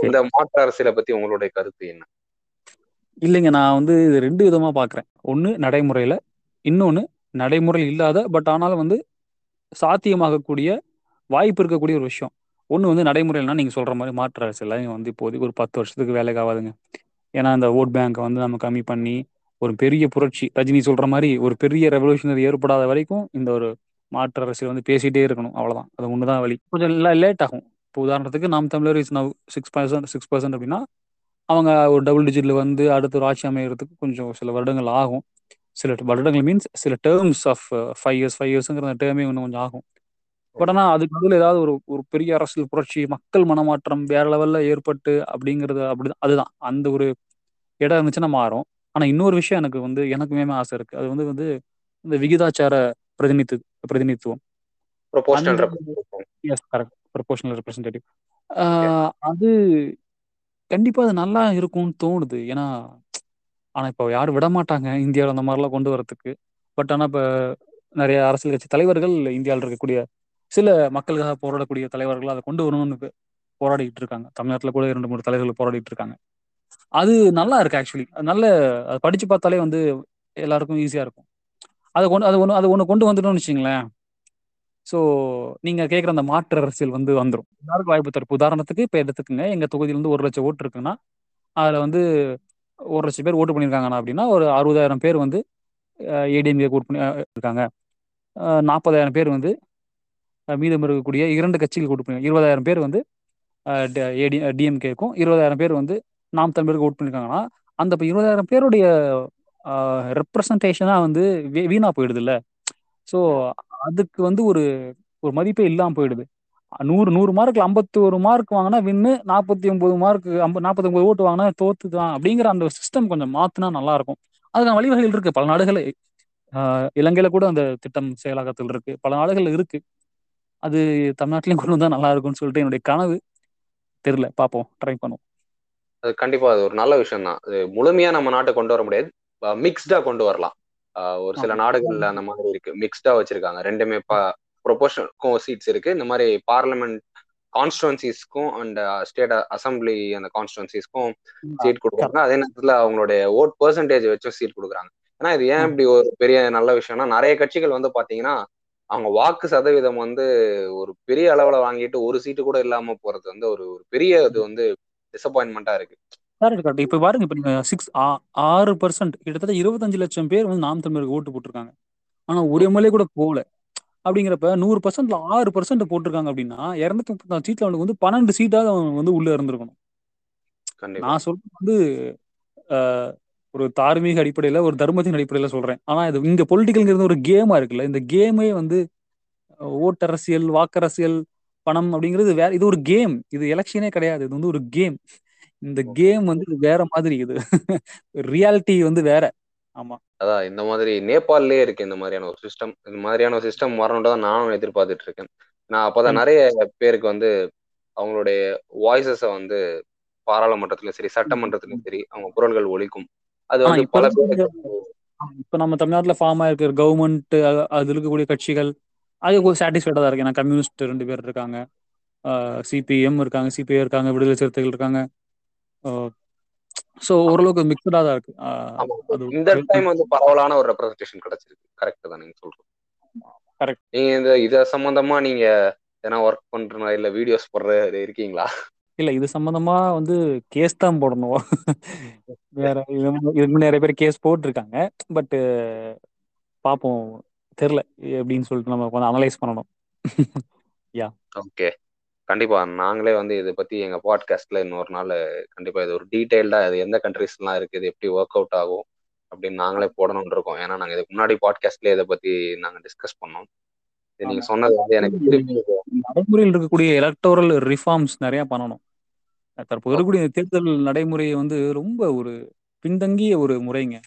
இந்த மாற்று அரசியலை பத்தி உங்களுடைய கருத்து என்ன? இல்லைங்க நான் வந்து இது ரெண்டு விதமா பார்க்குறேன் ஒன்று நடைமுறையில் இன்னொன்று நடைமுறையில் இல்லாத பட் ஆனாலும் வந்து சாத்தியமாகக்கூடிய வாய்ப்பு இருக்கக்கூடிய ஒரு விஷயம். ஒன்று வந்து நடைமுறையில்னா நீங்கள் சொல்கிற மாதிரி மாற்று அரசு அரசியல் வந்து இப்போதைக்கு ஒரு பத்து வருஷத்துக்கு வேலைக்கு ஆகாதுங்க. ஏன்னா இந்த ஓட் பேங்கை வந்து நம்ம கம்மி பண்ணி ஒரு பெரிய புரட்சி ரஜினி சொல்கிற மாதிரி ஒரு பெரிய ரெவல்யூஷனரி ஏற்படாத வரைக்கும் இந்த ஒரு மாற்று அரசியல் வந்து பேசிகிட்டே இருக்கணும். அவ்வளோதான் அது ஒன்று தான் வழி. கொஞ்சம் லேட் ஆகும். இப்போ உதாரணத்துக்கு Naam Tamilar is now six percent six percent அப்படின்னா அவங்க ஒரு டபுள் டிஜிட்டில் வந்து அடுத்த ஒரு ஆட்சி அமைகிறதுக்கு கொஞ்சம் சில வருடங்கள் ஆகும். சில வருடங்கள் மீன்ஸ் சில terms of five years five இயர்ஸுங்கிற அந்த டேர்மே இன்னும் கொஞ்சம் ஆகும். பட் ஆனால் அதுக்கு நடுவில் ஏதாவது ஒரு ஒரு பெரிய அரசியல் புரட்சி மக்கள் மனமாற்றம் வேற லெவல்ல ஏற்பட்டு அப்படிங்கிறது அப்படிதான் அதுதான். அந்த ஒரு இடம் இருந்துச்சுன்னா மாறும். ஆனால் இன்னொரு விஷயம் எனக்கு வந்து எனக்குமே ஆசை இருக்கு. அது வந்து வந்து இந்த விகிதாச்சார பிரதிநிதி பிரதிநிதித்துவம். ப்ரொபோஷனல் ரெப்ரஸன்டேட்டிவ் அது கண்டிப்பா அது நல்லா இருக்கும்னு தோணுது. ஏன்னா ஆனா இப்போ யாரும் விட மாட்டாங்க இந்தியாவில் அந்த மாதிரிலாம் கொண்டு வரதுக்கு பட் ஆனா இப்போ நிறைய அரசியல் கட்சி தலைவர்கள் இந்தியாவில் இருக்கக்கூடிய சில மக்களுக்காக போராடக்கூடிய தலைவர்கள் அதை கொண்டு வரணும்னு போராடிட்டு இருக்காங்க. தமிழ்நாட்டுல கூட இரண்டு மூணு தலைவர்கள் போராடிட்டு இருக்காங்க. அது நல்லா இருக்கு ஆக்சுவலி நல்ல அது படிச்சு பார்த்தாலே வந்து எல்லாருக்கும் ஈஸியா இருக்கும். அதை கொண்டு அது ஒன்று அது ஒன்று கொண்டு வந்துட்டோம்னு வச்சுங்களேன். ஸோ நீங்க கேட்குற அந்த மாற்று அரசியல் வந்து வந்துடும் எல்லாருக்கும் வாய்ப்பு தரும்? உதாரணத்துக்கு இப்போ எடுத்துக்கோங்க. எங்க தொகுதியில இருந்து ஒரு லட்சம் ஓட்டு இருக்குன்னா அதுல வந்து ஒரு லட்சம் பேர் ஓட்டு பண்ணியிருக்காங்கண்ணா அப்படின்னா ஒரு அறுபதாயிரம் பேர் வந்து ஏடிஎம்கே ஓட் பண்ணி இருக்காங்க. நாற்பதாயிரம் பேர் வந்து மீதம் இருக்கக்கூடிய இரண்டு கட்சிகள் ஓட்டு பண்ணி இருபதாயிரம் பேர் வந்து ஏடி டிஎம்கேக்கும் இருபதாயிரம் பேர் வந்து நாம் தமிழருக்கு ஓட் பண்ணியிருக்காங்கன்னா அந்த இப்போ இருபதாயிரம் பேருடைய ரெப்ரசன்டேஷனாக வந்து வீ- போயிடுது இல்லை ஸோ அதுக்கு வந்து ஒரு ஒரு மதிப்பே இல்லாமல் போயிடுது. நூறு நூறு மார்க்ல ஐம்பத்தி ஒரு மார்க் வாங்கினா வின்னு நாற்பத்தி ஒன்பது மார்க் நாற்பத்தி ஒன்பது ஓட்டு வாங்கினா தோத்து தான் அப்படிங்கிற அந்த சிஸ்டம் கொஞ்சம் மாத்தினா நல்லா இருக்கும் அதுக்கான வழிவகைகள் இருக்கு. பல நாடுகள் இலங்கையில கூட அந்த திட்டம் செயலாக்கத்தில் இருக்கு. பல நாடுகள் இருக்கு. அது தமிழ்நாட்டிலையும் கொண்டு வந்தா நல்லா இருக்கும்னு சொல்லிட்டு என்னுடைய கனவு. தெரியல. பார்ப்போம். ட்ரை பண்ணுவோம். அது கண்டிப்பா அது ஒரு நல்ல விஷயம் தான் அது முழுமையா நம்ம நாட்டை கொண்டு வர முடியாது. மிக்ஸ்டா கொண்டு வரலாம். ஒரு சில. நாடுகள்ல அந்த மாதிரி இருக்கு. மிக்ஸ்டா வச்சிருக்காங்க. ரெண்டுமே ப்ரொபோஷனுக்கும் சீட்ஸ் இருக்கு. இந்த மாதிரி பார்லிமெண்ட் கான்ஸ்டுவன்சிஸ்க்கும் அண்ட் ஸ்டேட் அசம்பிளி அந்த கான்ஸ்டுவன்சிஸ்க்கும் சீட் கொடுக்குறாங்க. அதே நேரத்துல அவங்களுடைய ஓட் பெர்சன்டேஜ் வச்சும் சீட் கொடுக்குறாங்க. ஏன்னா இது ஏன். இப்படி ஒரு பெரிய நல்ல விஷயம்னா நிறைய கட்சிகள் வந்து பாத்தீங்கன்னா அவங்க வாக்கு சதவீதம் வந்து ஒரு பெரிய அளவுல வாங்கிட்டு ஒரு சீட்டு கூட இல்லாம போறது வந்து ஒரு ஒரு பெரிய இது வந்து டிசப்பாயின்மெண்டா இருக்கு. கரெக்ட் இப்போ பாருங்க இப்போ நீங்க சிக்ஸ் ஆறு பர்சன்ட் கிட்டத்தட்ட இருபத்தஞ்சு லட்சம் பேர் வந்து நாம் தமிழருக்கு ஓட்டு போட்டிருக்காங்க. ஆனா ஒரு எம்எல்ஏ கூட போகல. அப்படிங்கிறப்ப நூறு பர்சன்ட்ல ஆறு பர்சன்ட் போட்டிருக்காங்க அப்படின்னா இரநூத்தி முப்பத்தி நாலு சீட்ல அவனுக்கு வந்து பன்னெண்டு சீட்டாவது அவன் வந்து உள்ள இருந்திருக்கணும். நான் சொல்றது வந்து ஒரு தார்மீக அடிப்படையில ஒரு தர்மத்தின் அடிப்படையில சொல்றேன். ஆனா இது இங்க பொலிட்டிக்கல்ங்கிறது ஒரு கேமா இருக்குல்ல இந்த கேமே வந்து ஓட்டரசியல் வாக்கரசியல் பணம் அப்படிங்கிறது வேற இது ஒரு கேம் இது எலெக்ஷனே கிடையாது. இது வந்து ஒரு கேம் இந்த கேம் வந்து வேற மாதிரி இது. *laughs* ரியாலிட்டி வந்து வேற. ஆமா. அதான் இந்த மாதிரி நேபாளிலே இருக்கு இந்த மாதிரியான ஒரு சிஸ்டம் இந்த மாதிரியான ஒரு சிஸ்டம் வரணும்னு தான் நானும் எதிர்பார்த்துட்டு இருக்கேன் நான் அப்பதான் நிறைய பேருக்கு வந்து அவங்களுடைய வாய்ஸஸ வந்து பாராளுமன்றத்திலும் சரி சட்டமன்றத்திலும் சரி அவங்க குரல்கள் ஒலிக்கும். அது வந்து பல பேருக்கு இப்ப நம்ம தமிழ்நாட்டுல ஃபார்ம் ஆயிருக்கிற கவர்மெண்ட் அது இருக்கக்கூடிய கட்சிகள் அது ஒரு சாட்டிஸ்ஃபைடா தான் இருக்கு. ஏன்னா கம்யூனிஸ்ட் ரெண்டு பேர் இருக்காங்க. சிபிஎம் இருக்காங்க சிபிஐ இருக்காங்க விடுதலை சிறுத்தைகள் இருக்காங்க. ஸோ ஓரளவுக்கு மிக்சடா தான் இருக்கு. இந்த டைம் வந்து பரவலான ஒரு ரெப்ரஸன்டேஷன் கிடைச்சிருக்கு. கரெக்ட் தான் நீங்க சொல்றது. Correct. நீங்க இந்த இத சம்பந்தமா நீங்க எதனா ஒர்க் பண்ற இல்ல வீடியோஸ் போடுற இருக்கீங்களா? இல்ல இது சம்பந்தமா வந்து கேஸ் தான் போடணும். வேற இது இதுக்கு நிறைய பேர் கேஸ் போட்டிருக்காங்க. பட் பார்ப்போம் தெரில எப்படின்னு சொல்லிட்டு நம்ம கொஞ்சம் அனலைஸ் பண்ணணும். *laughs* யா ஓகே கண்டிப்பா. நாங்களே வந்து இதை பத்தி எங்க பாட்காஸ்ட்ல இன்னொரு நாள் கண்டிப்பா இது ஒரு டீடைல்டா இது எந்த கண்ட்ரீஸ்லாம் இருக்கு இது எப்படி ஒர்க் அவுட் ஆகும் அப்படின்னு நாங்களே போடணும்னு இருக்கோம். ஏன்னா நாங்க இதுக்கு முன்னாடி பாட்காஸ்ட்லயே இதை பத்தி நாங்க டிஸ்கஸ் பண்ணோம். இது நீங்க. சொன்னது வந்து எனக்கு நடைமுறையில் இருக்கக்கூடிய எலக்டோரல் ரிஃபார்ம்ஸ் நிறைய பண்ணணும். தற்போது இருக்கக்கூடிய தேர்தல் நடைமுறை வந்து ரொம்ப ஒரு பின்தங்கிய ஒரு முறைங்க.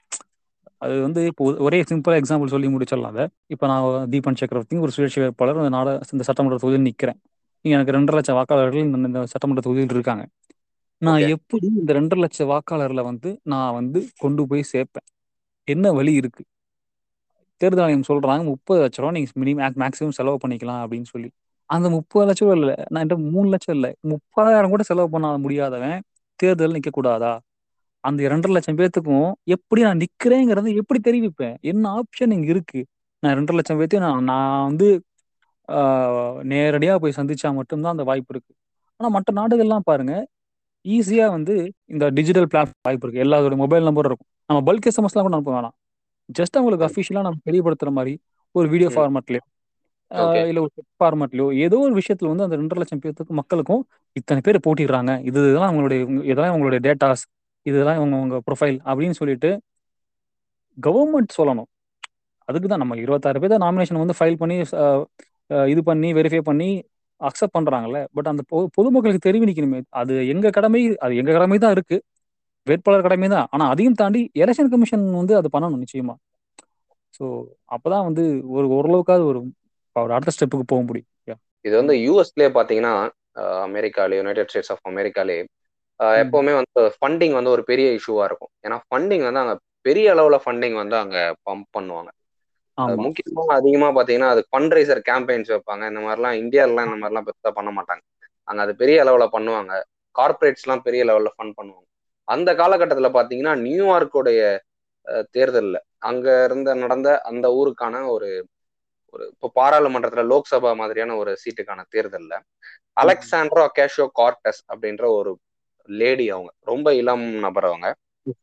அது வந்து இப்போ ஒரே சிம்பிளா எக்ஸாம்பிள் சொல்லி முடிச்சிடலாம் அதை. இப்போ நான் தீபன் சக்கரவர்த்தி ஒரு சுயேட்சை வேட்பாளர் நாட இந்த சட்டமன்ற தொகுதியில் நிற்கிறேன் எனக்கு ரெண்டரை லட்சம் வாக்காளர்கள் இந்த- இந்த சட்டமன்ற தொகுதியில் இருக்காங்க. நான். எப்படி இந்த ரெண்டரை லட்சம் வாக்காளர்ல வந்து நான் வந்து கொண்டு போய் சேர்ப்பேன். என்ன வழி இருக்கு? தேர்தல் ஆணையம் சொல்றாங்க முப்பது லட்ச ரூபா நீங்க மினிமம் மேக்ஸிமம் செலவு பண்ணிக்கலாம் அப்படின்னு சொல்லி. அந்த முப்பது லட்சம் இல்ல நான் என்கிட்ட மூணு லட்சம் இல்ல முப்பதாயிரம் கூட செலவு பண்ண முடியாதவன் தேர்தல் நிக்க கூடாதா? அந்த இரண்டரை லட்சம் பேர்த்துக்கும் எப்படி நான் நிக்கிறேங்கிறத எப்படி தெரிவிப்பேன்? என்ன ஆப்ஷன் இங்க இருக்கு? நான் ரெண்டரை லட்சம் பேர்த்தையும் நான் நான் வந்து நேரடியா போய் சந்திச்சா மட்டும்தான் அந்த வாய்ப்பு இருக்கு. ஆனா மற்ற நாடுகள்லாம் பாருங்க ஈஸியா வந்து இந்த டிஜிட்டல் பிளாட் வாய்ப்பு இருக்கு. எல்லாரோட மொபைல் நம்பர் இருக்கும். நம்ம பல்க் எஸ்எம்எஸ்லாம் கூட அனுப்ப வேணாம். ஜஸ்ட் அவங்களுக்கு அஃபிஷியலா நம்ம தெரியப்படுத்துற மாதிரி ஒரு வீடியோ. ஃபார்மேட்லயோ. இல்ல ஒரு ஃபார்மேட்லயோ ஏதோ ஒரு விஷயத்துல வந்து அந்த ரெண்டரை லட்சம் பேர்த்துக்கு மக்களுக்கும் இத்தனை பேர் போட்டிடுறாங்க. இது இதெல்லாம் அவங்களுடைய இதெல்லாம் அவங்களுடைய டேட்டாஸ் இதெல்லாம் இவங்க உங்க ப்ரொஃபைல் அப்படின்னு சொல்லிட்டு கவர்மெண்ட் சொல்லணும். அதுக்கு தான் நம்ம இருபத்தாறு பேர் நாமினேஷன் வந்து ஃபைல் பண்ணி இது பண்ணி வெரிஃபை பண்ணி அக்செப்ட் பண்றாங்கல்ல. பட் அந்த பொதுமக்களுக்கு தெரிவிக்கணுமே அது எங்க கடமை அது எங்க கடமை தான் இருக்கு. வேட்பாளர் கடமை தான். ஆனா அதையும் தாண்டி எலெக்ஷன் கமிஷன் வந்து அது பண்ணணும் நிச்சயமா. ஸோ அப்பதான் வந்து ஒரு ஓரளவுக்காவது ஒரு ஒரு அடுத்த ஸ்டெப்புக்கு போக முடியும். இது வந்து யூஎஸ்லயே பாத்தீங்கன்னா அமெரிக்காலே யுனைடெட் ஸ்டேட்ஸ் ஆஃப் அமெரிக்காலே எப்பவுமே வந்து ஃபண்டிங் வந்து ஒரு பெரிய இஷ்யூவா இருக்கும். ஏன்னா ஃபண்டிங் வந்து அங்க பெரிய அளவுல ஃபண்டிங் வந்து அங்க பம்ப் பண்ணுவாங்க. முக்கியமா அதிகமா பாத்தீங்கன்னா அது ஃபண்ட் ரைசர் கேம்பெயின்ஸ் வைப்பாங்க. இந்த மாதிரிலாம் இந்தியாவிலாம் இந்த மாதிரிலாம் பெருசா பண்ண மாட்டாங்க. அங்க அது பெரிய அளவுல பண்ணுவாங்க. கார்பரேட்ஸ் எல்லாம் பெரிய லெவல்ல ஃபண்ட் பண்ணுவாங்க. அந்த காலகட்டத்துல பாத்தீங்கன்னா நியூயார்க்கோடைய தேர்தல்ல அங்க இருந்த நடந்த அந்த ஊருக்கான ஒரு ஒரு இப்போ பாராளுமன்றத்துல லோக்சபா மாதிரியான ஒரு சீட்டுக்கான தேர்தல்ல அலெக்சாண்ட்ரோ கேஷோ கார்டஸ் அப்படின்ற ஒரு லேடி அவங்க. ரொம்ப இளம் நபர் அவங்க.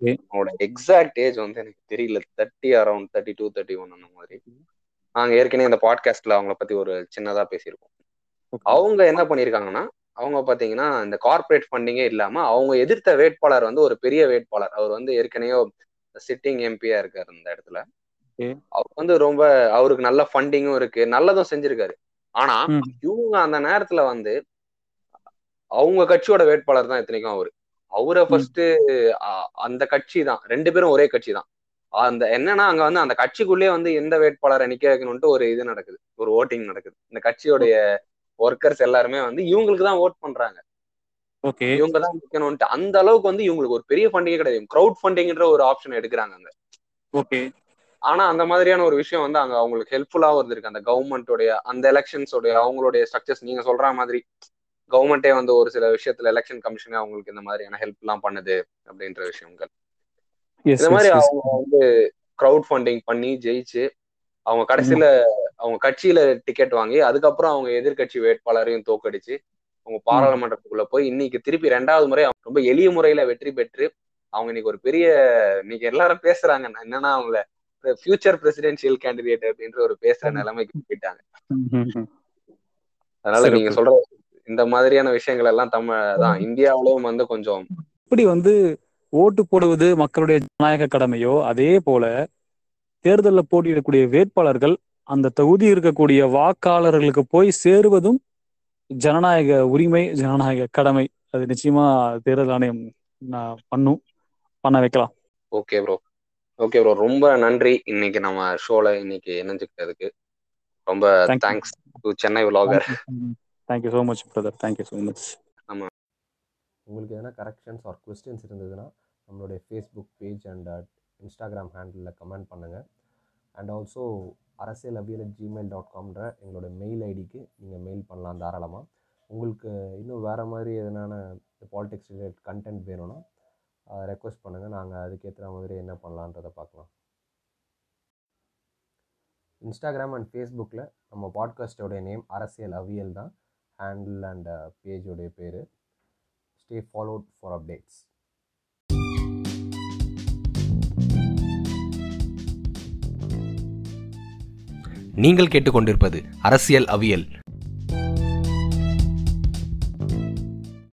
அவங்களோட எக்ஸாக்ட் ஏஜ் வந்து எனக்கு தெரியல. Thirty around thirty two thirty one அந்த மாதிரி. நாங்க ஏற்கனவே இந்த பாட்காஸ்ட்ல அவங்கள பத்தி ஒரு சின்னதா பேசியிருக்கோம். அவங்க என்ன பண்ணிருக்காங்கன்னா அவங்க பாத்தீங்கன்னா இந்த கார்பரேட் ஃபண்டிங்கே இல்லாம அவங்க எதிர்த்த வேட்பாளர் வந்து ஒரு பெரிய வேட்பாளர். அவர் வந்து ஏற்கனவே சிட்டிங் எம்பியா இருக்காரு இந்த இடத்துல. அவர் வந்து ரொம்ப அவருக்கு நல்ல ஃபண்டிங்கும் இருக்கு. நல்லதும் செஞ்சிருக்காரு. ஆனா இவங்க அந்த நேரத்துல வந்து அவங்க கட்சியோட வேட்பாளர் தான் எத்தனைக்கும் அவரு. அவரை ஃபர்ஸ்ட் அந்த கட்சி தான். ரெண்டு பேரும் ஒரே கட்சி தான். அந்த என்னன்னா அங்க வந்து அந்த கட்சிக்குள்ளேயே வந்து எந்த வேட்பாளரை நிக்க வைக்கணும்ட்டு ஒரு இது நடக்குது. ஒரு ஓட்டிங் நடக்குது. இந்த கட்சியோடைய ஒர்க்கர்ஸ் எல்லாருமே வந்து இவங்களுக்கு தான் ஓட் பண்றாங்க. ஓகே. இவங்க தான் நிக்கணும்ட்டு அந்த அளவுக்கு வந்து இவங்களுக்கு ஒரு பெரிய ஃபண்டிங்கே கிடையாது. க்ரௌட் ஃபண்டிங்ன்ற ஒரு ஆப்ஷன் எடுக்கிறாங்க அங்க. ஓகே. ஆனா அந்த மாதிரியான ஒரு விஷயம் வந்து அங்க அவங்களுக்கு ஹெல்ப்ஃபுல்லாவும் இருந்திருக்கு அந்த கவர்மெண்டோடைய அந்த எலெக்ஷன்ஸோடைய அவங்களுடைய ஸ்ட்ரக்சர்ஸ் நீங்க சொல்ற மாதிரி கவர்மெண்டே வந்து ஒரு சில விஷயத்துல எலெக்ஷன் கமிஷனே அவங்களுக்கு இந்த மாதிரியான ஹெல்ப் எல்லாம் பண்ணுது அப்படின்ற விஷயங்கள். இந்த மாதிரி அவங்க வந்து க்ரௌட் ஃபண்டிங் பண்ணி ஜெயிச்சு அவங்க கடைசியில அவங்க கட்சியில டிக்கெட் வாங்கி அதுக்கப்புறம் அவங்க எதிர்கட்சி வேட்பாளரையும் தோக்கடிச்சு அவங்க பாராளுமன்றத்துக்குள்ள போய் இன்னைக்கு திருப்பி ரெண்டாவது முறை ரொம்ப எளிய முறையில வெற்றி பெற்று அவங்க இன்னைக்கு ஒரு பெரிய இன்னைக்கு எல்லாரும் பேசுறாங்க என்னன்னா அவங்கள ஃபியூச்சர் பிரசிடென்சியல் கேண்டிடேட் அப்படின்ற ஒரு பேசுற நிலைமைக்கு போயிட்டாங்க. அதனால நீங்க சொல்ற இந்த மாதிரியான விஷயங்கள் எல்லாம் தமிழ் தான் இந்தியாவிலும் வந்து கொஞ்சம் இப்படி வந்து ஓட்டு போடுவது மக்களுடைய ஜனநாயக கடமையோ அதே போல தேர்தலில் போட்டியிடக்கூடிய வேட்பாளர்கள் அந்த தொகுதி இருக்கக்கூடிய வாக்காளர்களுக்கு போய் சேருவதும் ஜனநாயக உரிமை ஜனநாயக கடமை. அது நிச்சயமா தேர்தல் ஆணையம் பண்ணும் பண்ண வைக்கலாம். Okay bro. Okay bro. ரொம்ப நன்றி. இன்னைக்கு நம்ம ஷோல இன்னைக்கு இணைஞ்சுக்கிட்டதுக்கு. ரொம்ப thanks to Chennai vlogger thank you so much brother thank you so much ஆமாம் உங்களுக்கு எதனா கரெக்ஷன்ஸ் ஆர் கொஸ்டின்ஸ் இருந்ததுன்னா நம்மளுடைய ஃபேஸ்புக் பேஜ் அண்ட் இன்ஸ்டாகிராம் ஹேண்டிலில் கமெண்ட் பண்ணுங்கள் and also Arasiyal Aviyal at Gmail dot காம்ன்ற எங்களோட மெயில் ஐடிக்கு நீங்கள் மெயில் பண்ணலாம் தாராளமாக உங்களுக்கு இன்னும் வேறு மாதிரி எதனான பாலிடிக்ஸ் ரிலேட் கண்டென்ட் வேணும்னா ரெக்வஸ்ட் பண்ணுங்கள் நாங்கள் அதுக்கேற்ற மாதிரி என்ன பண்ணலான்றதை பார்க்கலாம் இன்ஸ்டாகிராம் அண்ட் ஃபேஸ்புக்கில் நம்ம பாட்காஸ்டோடைய நேம் அரசியல் அவியல் தான். ஹேண்டில் அண்ட் பேஜோடைய பேர். ஸ்டே ஃபாலோட் ஃபார் அப்டேட்ஸ் நீங்கள் கேட்டுக்கொண்டிருப்பது அரசியல் அவியல்.